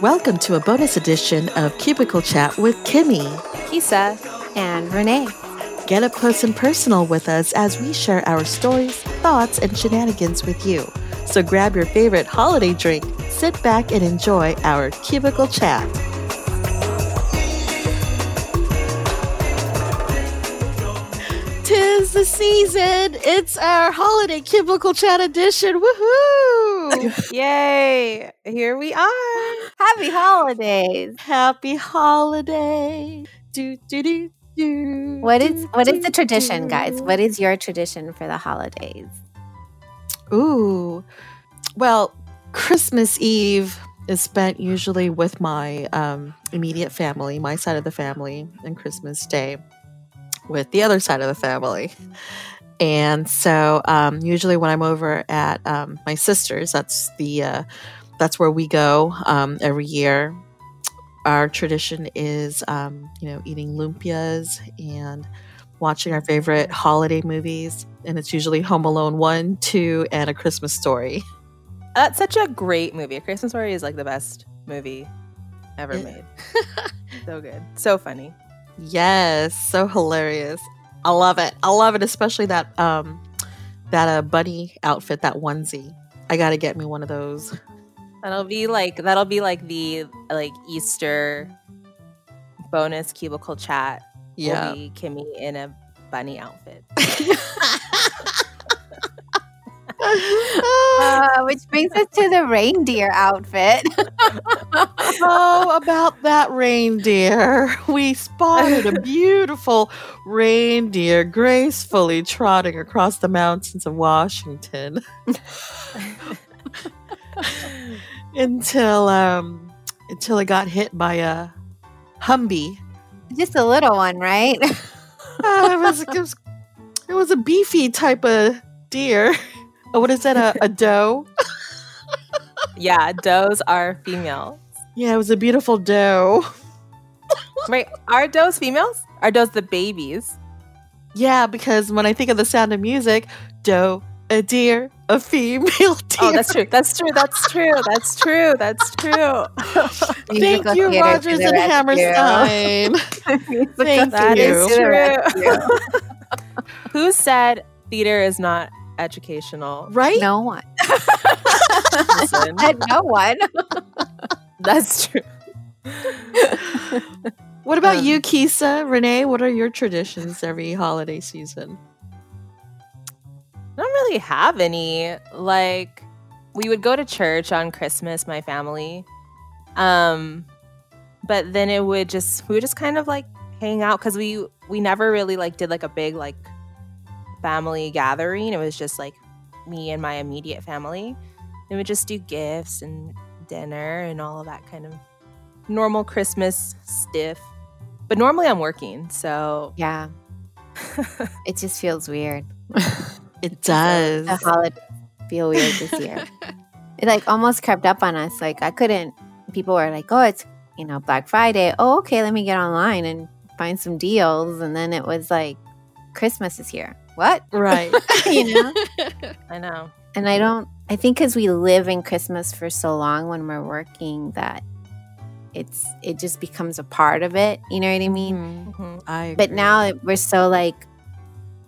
Welcome to a bonus edition of Cubicle Chat with Kimmie. Kesia. And Renee. Get up close and personal with us as we share our stories, thoughts, and shenanigans with you. So grab your favorite holiday drink, sit back, and enjoy our Cubicle Chat. Tis the season. It's our holiday Cubicle Chat edition. Woohoo! Yay! Here we are. Happy holidays. Happy holiday. Do, do, do, do. What is do, what is the do, tradition, guys? What is your tradition for the holidays? Ooh. Well, Christmas Eve is spent usually with my um, immediate family, my side of the family, and Christmas Day with the other side of the family. And so, um, usually when I'm over at um, my sister's, that's the uh, that's where we go um, every year. Our tradition is, um, you know, eating lumpias and watching our favorite holiday movies, and it's usually Home Alone one, two, and A Christmas Story. That's such a great movie. A Christmas Story is like the best movie ever made. so good. So funny. Yes, so hilarious. I love it. I love it, especially that um that uh bunny outfit, that onesie. I got to get me one of those. That'll be like that'll be like the like Easter bonus cubicle chat. Yeah. Will be Kimmie in a bunny outfit. Uh, which brings us to the reindeer outfit. oh, about that reindeer. We spotted a beautiful reindeer gracefully trotting across the mountains of Washington until um until it got hit by a Humvee. Just a little one, right? Uh, it, was, it was it was a beefy type of deer. Oh, what is that? A, a doe? yeah, does are females. Yeah, it was a beautiful doe. Wait, are does females? Are does the babies? Yeah, because when I think of the sound of music, doe, a deer, a female deer. Oh, that's true. That's true. That's true. That's true. That's true. Thank you, Rodgers and. Hammerstein. Musical Thank theater you. to True. Who said theater is not educational? right? No one. Listen, Said no one. that's true. What about Um, you, Kesia? Renee, what are your traditions every holiday season? Really have any. Like, we would go to church on Christmas, my family. Um, but then it would just we would just kind of like hang out because we we never really like did like a big like family gathering. It was just like me and my immediate family. And we just do gifts and dinner and all of that kind of normal Christmas stiff. But normally I'm working, so Yeah. It just feels weird. It does. The holidays feel weird this year. it like almost crept up on us. Like I couldn't. People were like, "Oh, it's you know Black Friday. Oh, okay, let me get online and find some deals." And then it was like, Christmas is here. What? right. you know. I know. And I don't. I think because we live in Christmas for so long when we're working that it's it just becomes a part of it. You know what I mean? Mhm. Mhm. I But now it- we're so like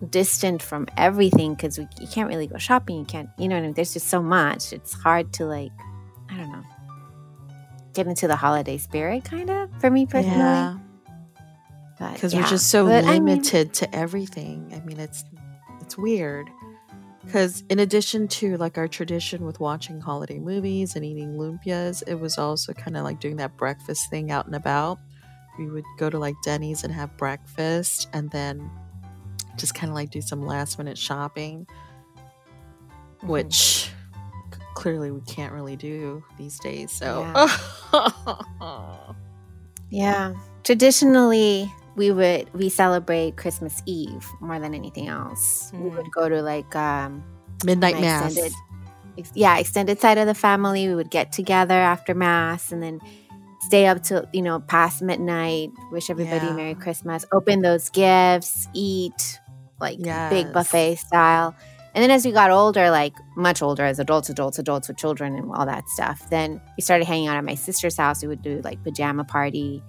distant from everything because we you can't really go shopping. You can't, you know, what I mean? there's just so much. It's hard to like, I don't know, get into the holiday spirit, kind of for me personally. yeah, because yeah. we're just so But, I mean, limited to everything. I mean, it's it's weird. Because in addition to like our tradition with watching holiday movies and eating lumpias, it was also kind of like doing that breakfast thing out and about. We would go to like Denny's and have breakfast, and then just kind of like do some last minute shopping, Mm-hmm. which clearly we can't really do these days. So, yeah. Traditionally, we would we celebrate Christmas Eve more than anything else. We Mm. would go to like um midnight mass. extended- ex- yeah, extended side of the family. We would get together after mass and then stay up till you know past midnight. Wish everybody Yeah. Merry Christmas. Open those gifts. Eat like big buffet style. And then as we got older, like much older, as adults, adults, adults with children and all that stuff, then we started hanging out at my sister's house. We would do like pajama party.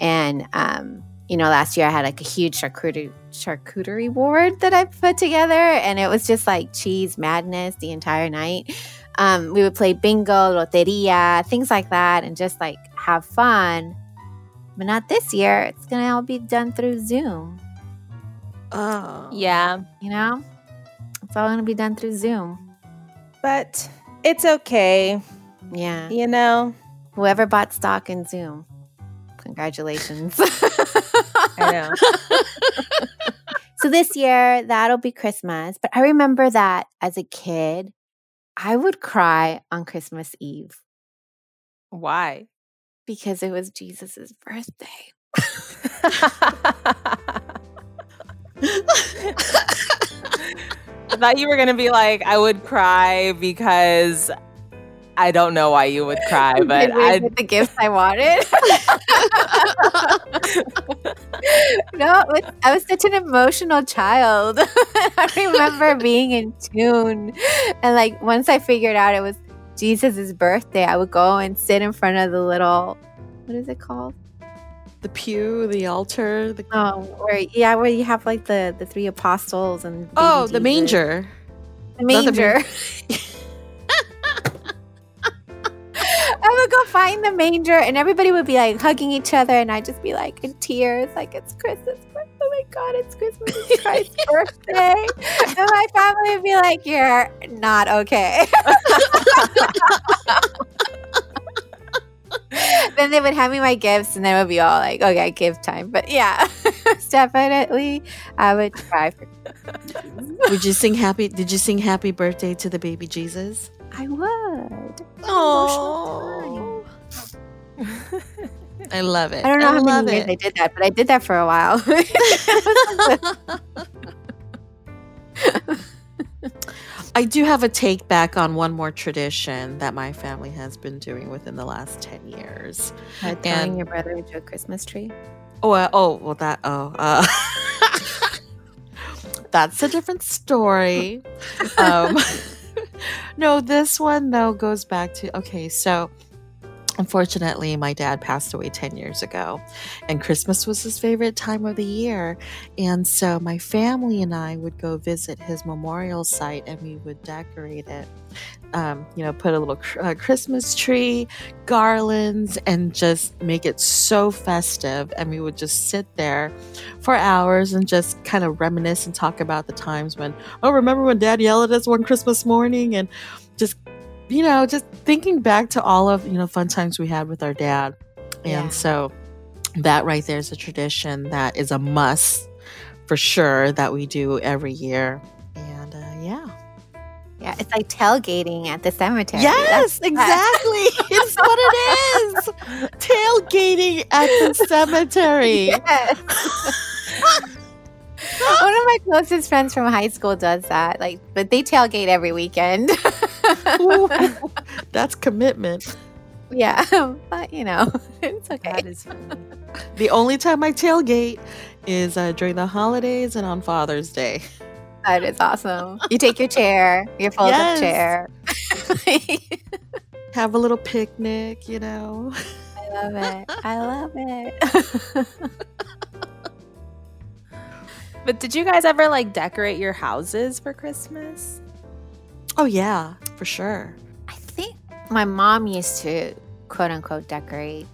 And, um, you know, last year I had like a huge charcuterie, charcuterie board that I put together. And it was just like cheese madness the entire night. Um, we would play bingo, loteria, things like that, and just like have fun. But not this year. It's going to all be done through Zoom, Oh. Yeah, you know? It's all going to be done through Zoom. but it's okay. Yeah. You know, Whoever bought stock in Zoom, congratulations. I know. so this year, that'll be Christmas. But I remember that as a kid, I would cry on Christmas Eve Why? because it was Jesus's birthday. I thought you were gonna be like, I would cry because I don't know why you would cry, but I get the gifts I wanted. no, was, I was such an emotional child. I remember being in tune. And like once I figured out it was Jesus's birthday, I would go and sit in front of the little, what is it called? The pew, the altar, the Oh, where, yeah, where you have like the, the three apostles and. Oh, the Jesus. manger. The Not the manger. I would go find the manger, and everybody would be like hugging each other, and I'd just be like in tears, like it's Christmas. Oh my God, it's Christmas! It's Christ's birthday, and my family would be like, "You're not okay." then they would hand me my gifts, and then it would be all like, "Okay, gift time." But yeah, definitely, I would try. for. Would you sing happy? Did you sing happy birthday to the baby Jesus? I would. Oh, I love it. I don't know how love many years it. I did that, but I did that for a while. I do have a take back on one more tradition that my family has been doing within the last 10 years. Uh, throwing And- your brother into a Christmas tree. Oh, uh, oh, well, that, oh, uh, that's a different story. um, no, this one, though, goes back to, okay, so unfortunately, my dad passed away 10 years ago, and Christmas was his favorite time of the year. And so my family and I would go visit his memorial site and we would decorate it. Um, you know, put a little uh, Christmas tree, garlands, and just make it so festive. And we would just sit there for hours and just kind of reminisce and talk about the times when, oh, remember when dad yelled at us one Christmas morning? And you know, just thinking back to all of, you know, fun times we had with our dad. And Yeah. so that right there is a tradition that is a must for sure that we do every year. And uh, yeah. Yeah, it's like tailgating at the cemetery. Yes, exactly. it's what it is. Tailgating at the cemetery. Yes. One of my closest friends from high school does that. Like, but they tailgate every weekend. Ooh, That's commitment. yeah, but you know, it's okay. that is funny. The only time I tailgate is uh, during the holidays and on Father's Day. That is awesome. You take your chair, your fold Yes. up chair. Have a little picnic, you know. I love it. I love it. But did you guys ever like decorate your houses for Christmas? Oh, yeah, for sure. I think my mom used to quote unquote decorate.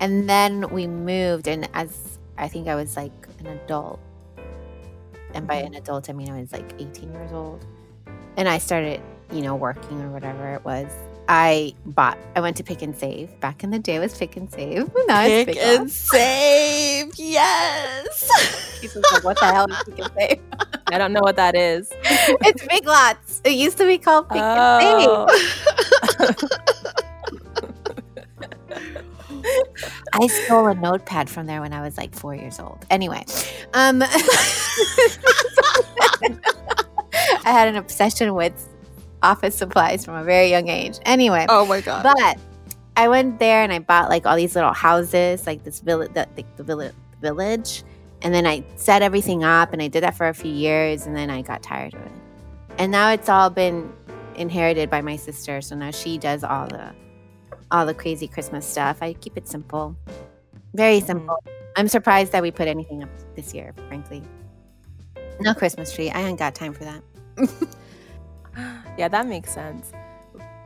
And then we moved, and as I think I was like an adult, and by an adult, I mean I was like 18 years old, and I started, you know, working or whatever it was. I bought, I went to Pick and Save. Back in the day, it was Pick and Save. Now it's Pick and Lots. save. Yes. Like, what the hell is Pick and Save? I don't know what that is. it's Big Lots. It used to be called Pick and Save. Oh. I stole a notepad from there when I was like four years old. Anyway, um, I had an obsession with office supplies from a very young age. Anyway, oh my God. but I went there and I bought like all these little houses, like this village, the, the, the village, village, And then I set everything up and I did that for a few years and then I got tired of it. And now it's all been inherited by my sister. So now she does all the all the crazy Christmas stuff. I keep it simple. Very mm-hmm. simple. I'm surprised that we put anything up this year, frankly. No Christmas tree. I ain't got time for that. yeah, that makes sense.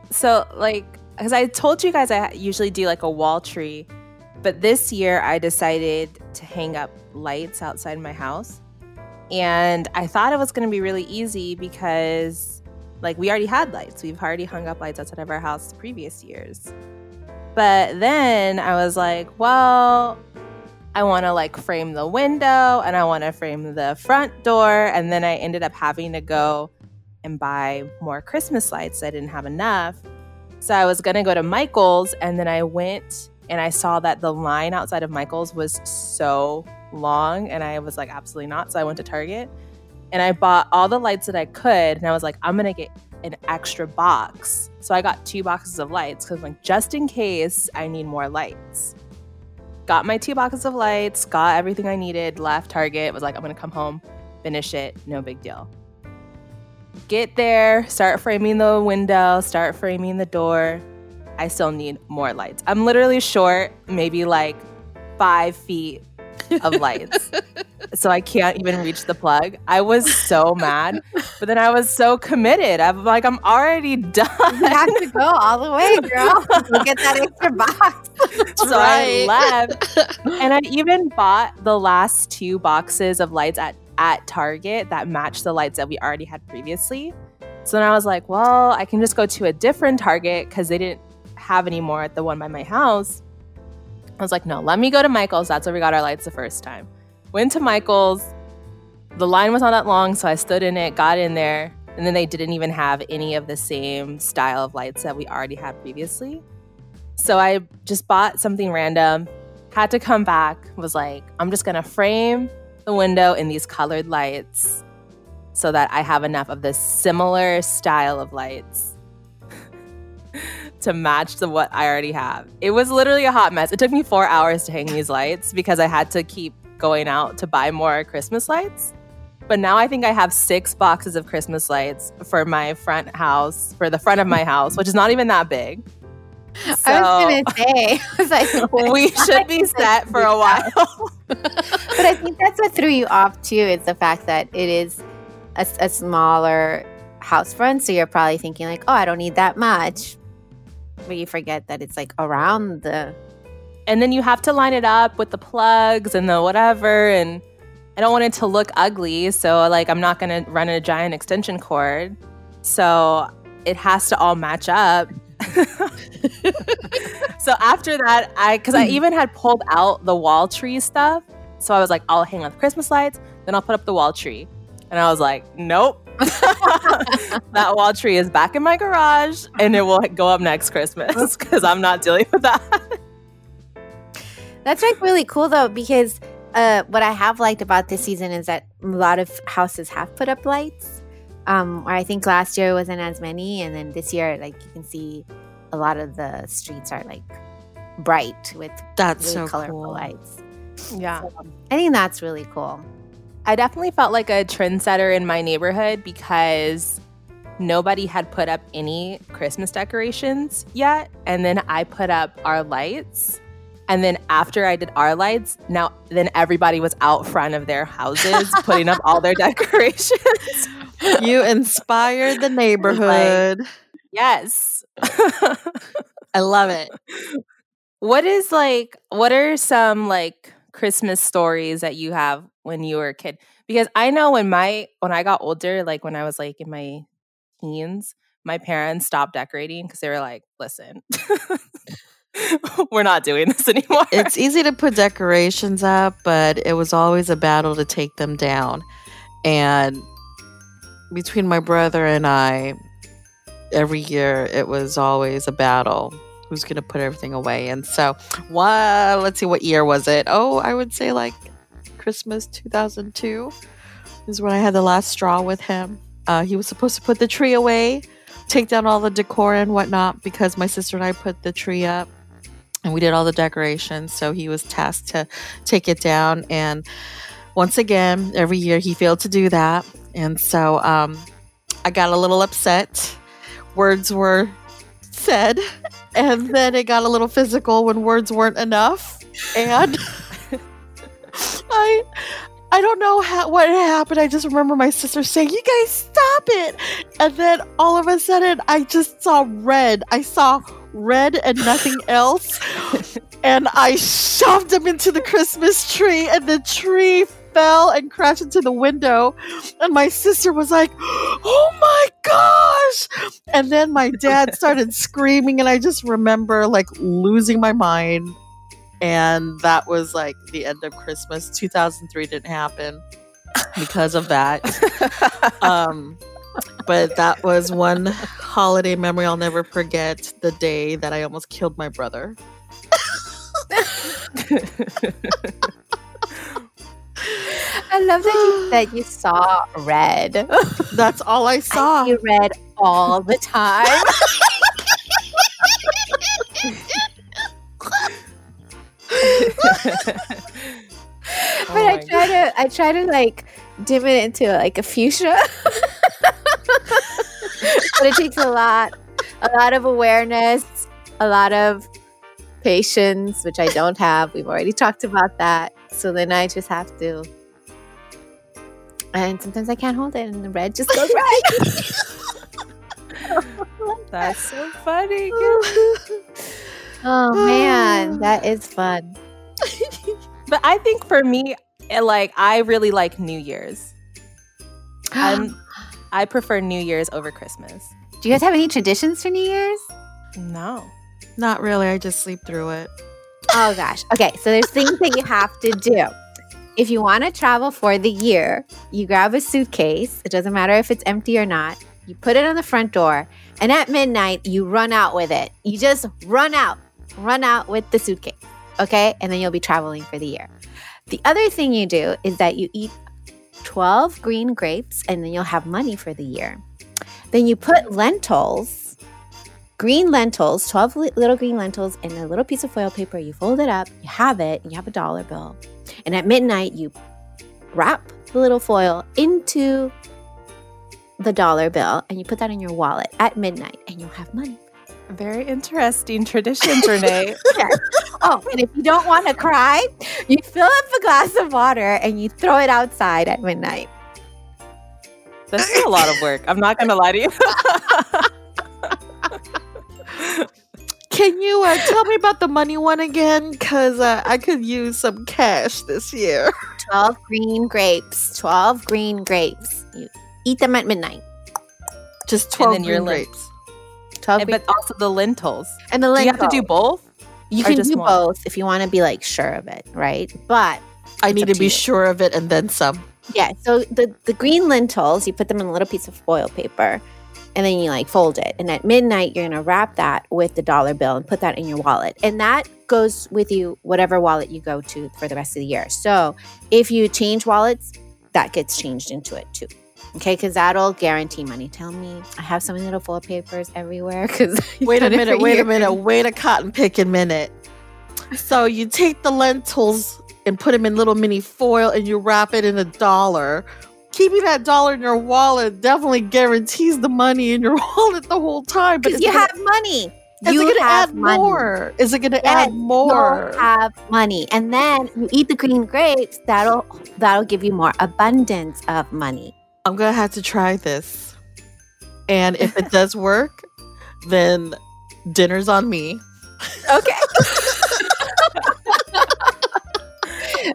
So, like, because I told you guys I usually do like a wall tree, but this year I decided to hang up lights outside my house. And I thought it was going to be really easy because, like, we already had lights. We've already hung up lights outside of our house previous years. But then I was like, well, I want to like frame the window and I want to frame the front door. And then I ended up having to go and buy more Christmas lights. I didn't have enough. So I was going to go to Michael's and then I went and I saw that the line outside of Michael's was so long and I was like absolutely not. So I went to Target and I bought all the lights that I could and I was like I'm going to get an extra box. So I got two boxes of lights cuz like just in case I need more lights. Got my two boxes of lights, got everything I needed, left Target, was like I'm going to come home, finish it, no big deal get there, start framing the window, start framing the door. I still need more lights. I'm literally short, maybe like five feet of lights. so I can't even reach the plug. I was so mad, but then I was so committed. I'm like, I'm already done. You have to go all the way, girl. Go get that extra box. so right. I left. And I even bought the last two boxes of lights at at Target that matched the lights that we already had previously. So then I was like, well, I can just go to a different Target because they didn't have any more at the one by my house. I was like, no, let me go to Michael's. That's where we got our lights the first time. Went to Michael's. The line was not that long, so I stood in it, got in there, and then they didn't even have any of the same style of lights that we already had previously. So I just bought something random, had to come back, was like, I'm just gonna frame the window in these colored lights so that I have enough of this similar style of lights to match to what I already have. It was literally a hot mess. It took me four hours to hang these lights because I had to keep going out to buy more Christmas lights. But now I think I have six boxes of Christmas lights for my front house, for the front of my house, which is not even that big. So, I was gonna say, I was like, we should be set for a while. but I think that's what threw you off too. Is the fact that it is a, a smaller house front, so you're probably thinking like, oh, I don't need that much, but you forget that it's like around the. And then you have to line it up with the plugs and the whatever, and I don't want it to look ugly. So like, I'm not gonna run a giant extension cord. So it has to all match up. so after that, I because I even had pulled out the wall tree stuff. So I was like, I'll hang up the Christmas lights, then I'll put up the wall tree. And I was like, nope. that wall tree is back in my garage and it will go up next Christmas because I'm not dealing with that. That's like really cool though, because uh, what I have liked about this season is that a lot of houses have put up lights. Um, or I think last year wasn't as many, and then this year, like you can see, a lot of the streets are like bright with that's really so colorful cool. lights. Yeah, so, um, I think that's really cool. I definitely felt like a trendsetter in my neighborhood because nobody had put up any Christmas decorations yet, and then I put up our lights. And then after I did our lights, now then everybody was out front of their houses putting up all their decorations you inspired the neighborhood. Like, yes. I love it. What is like what are some like Christmas stories that you have when you were a kid? Because I know when my when I got older, like when I was like in my teens, my parents stopped decorating because they were like, listen, we're not doing this anymore. It's easy to put decorations up, but it was always a battle to take them down. And between my brother and I, every year it was always a battle. Who's going to put everything away? And so, what? Let's see, what year was it? Oh, I would say like Christmas 2002 is when I had the last straw with him. Uh, he was supposed to put the tree away, take down all the decor and whatnot because my sister and I put the tree up and we did all the decorations. So he was tasked to take it down. And once again, every year he failed to do that. And so um, I got a little upset. Words were said, and then it got a little physical when words weren't enough. And I I don't know how, what happened. I just remember my sister saying, "You guys stop it!" And then all of a sudden, I just saw red. I saw red and nothing else, and I shoved him into the Christmas tree, and the tree fell and crashed into the window. And my sister was like, "Oh my gosh!" And then my dad started screaming, and I just remember like losing my mind and that was like the end of Christmas. 2003 didn't happen because of that. um, but that was one holiday memory I'll never forget. The day that I almost killed my brother. I love that you said you saw red. That's all I saw. You red all the time. but Oh I try to I try to like dim it into like a fuchsia. but it takes a lot, a lot of awareness, a lot of patience, which I don't have. We've already talked about that. So then I just have to. And sometimes I can't hold it, and the red just goes right. That's so funny. oh man, that is fun. But I think for me, eh, like I really like New Year's. I'm, I prefer New Year's over Christmas. Do you guys have any traditions for New Year's? No. Not really. I just sleep through it. Oh gosh. Okay, so there's things that you have to do. If you want to travel for the year, you grab a suitcase. It doesn't matter if it's empty or not. You put it on the front door, and at midnight, you run out with it. You just run out, run out with the suitcase. Okay, and then you'll be traveling for the year. The other thing you do is that you eat 12 green grapes, and then you'll have money for the year. Then you put lentils, green lentils, 12 little green lentils in a little piece of foil paper. You fold it up, you have it, and you have a dollar bill. And at midnight, you wrap the little foil into the dollar bill and you put that in your wallet at midnight, and you'll have money. Very interesting traditions, Renee. Oh, and if you don't want to cry, you fill up a glass of water and you throw it outside at midnight. That's a lot of work. I'm not gonna lie to you. Can you uh, tell me about the money one again? Because uh, I could use some cash this year. 12 green grapes. 12 green grapes. You eat them at midnight. Just 12 then your green lin- grapes. 12 And- green but also the lentils. and the Do you have to do both? You can do one? both if you want to be like sure of it, right? But I need to to be you. sure of it and then some. yeah, so the the green lentils, you put them in a little piece of foil paper and then you like fold it. And at midnight you're going to wrap that with the dollar bill and put that in your wallet. And that goes with you whatever wallet you go to for the rest of the year. So, if you change wallets, that gets changed into it too. Okay, because that'll guarantee money. Tell me, I have so many little foil papers everywhere. Because Wait a minute, wait a minute, wait a cotton picking minute. So you take the lentils and put them in little mini foil and you wrap it in a dollar. Keeping that dollar in your wallet definitely guarantees the money in your wallet the whole time. Because you gonna- have money. is you it going to add money. more? Is it going to Yes, add more? You'll have money, and then you eat the green grapes. That'll that'll give you more abundance of money. I'm gonna have to try this. And if it does work, then dinner's on me. Okay.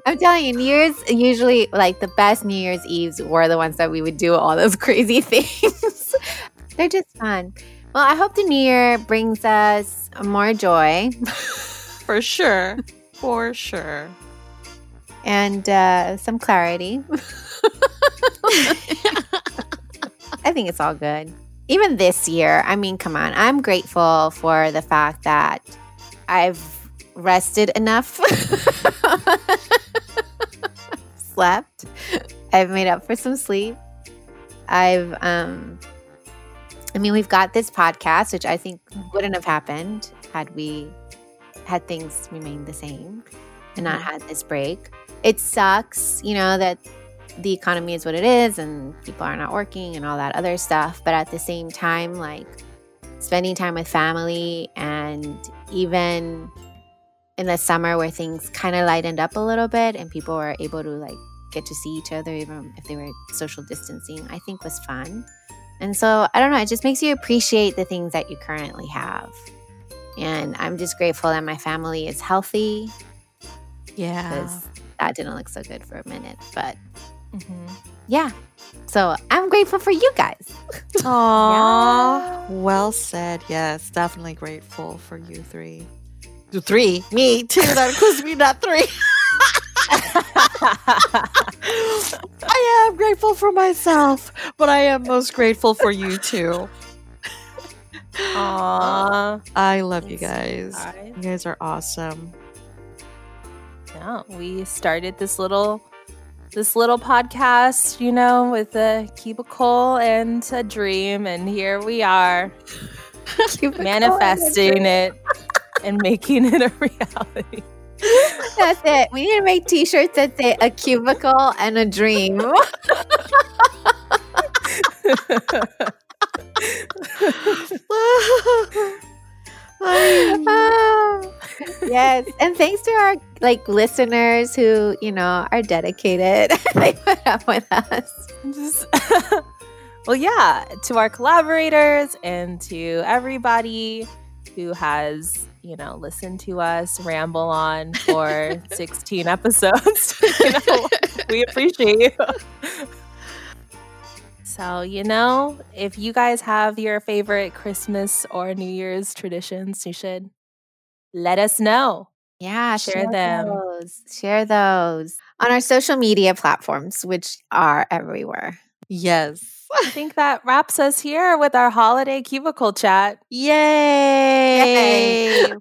I'm telling you, New Year's usually like the best New Year's Eves were the ones that we would do all those crazy things. They're just fun. Well, I hope the new year brings us more joy For sure. For sure. and uh, some clarity. I think it's all good. Even this year, I mean, come on. I'm grateful for the fact that I've rested enough, slept, I've made up for some sleep. I've, um, I mean, we've got this podcast, which I think wouldn't have happened had we had things remained the same. and not had this break. It sucks, you know, that the economy is what it is and people are not working and all that other stuff. But at the same time, like spending time with family and even in the summer where things kind of lightened up a little bit and people were able to like get to see each other even if they were social distancing, I think was fun. And so I don't know, it just makes you appreciate the things that you currently have. And I'm just grateful that my family is healthy Yeah. because that didn't look so good for a minute. But Mm-hmm. yeah, so I'm grateful for you guys. Aw. Well said. Yes, definitely grateful for you three. Three? Me too. That includes me, not three. I am grateful for myself, but I am most grateful for you too. Aww. I love you guys. guys. You guys are awesome. Yeah, we started this little this little podcast, you know, with a cubicle and a dream, and here we are manifesting it and making it a reality. That's it. We need to make t-shirts that say a cubicle and a dream. Yes. And thanks to our like listeners who, you know, are dedicated. they put up with us. Just- well, yeah, to our collaborators and to everybody who has, you know, listen to us ramble on for 16 episodes. you know, we appreciate you. So, you know, if you guys have your favorite Christmas or New Year's traditions, you should let us know. Yeah, Share them. Those. Share those on our social media platforms, which are everywhere. yes. I think that wraps us here with our holiday cubicle chat. Yay!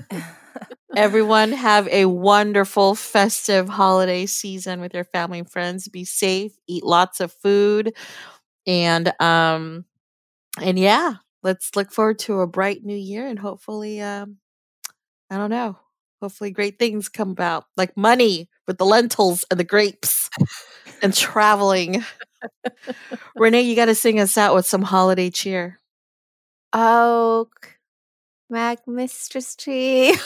Everyone have a wonderful festive holiday season with your family and friends. Be safe, eat lots of food, and um and yeah, let's look forward to a bright new year and hopefully um I don't know. Hopefully great things come about like money with the lentils and the grapes and traveling. Renee, you got to sing us out with some holiday cheer. Oak, Mac Mistress Tree.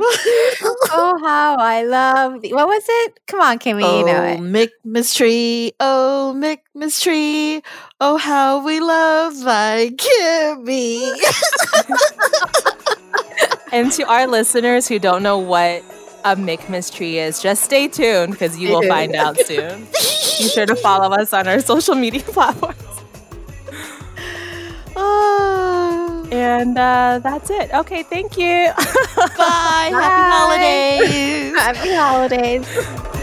oh, how I love thee. What was it? Come on, Kimmie, oh, you know it. Oh, Mick Tree. Oh, Mick Miss Tree. Oh, how we love thy Kimmie. and to our listeners who don't know what a Mi'kmaq tree is, just stay tuned because you will find out soon. Be sure to follow us on our social media platforms. oh, And uh, that's it. Okay, thank you. bye. Happy holidays. Happy holidays.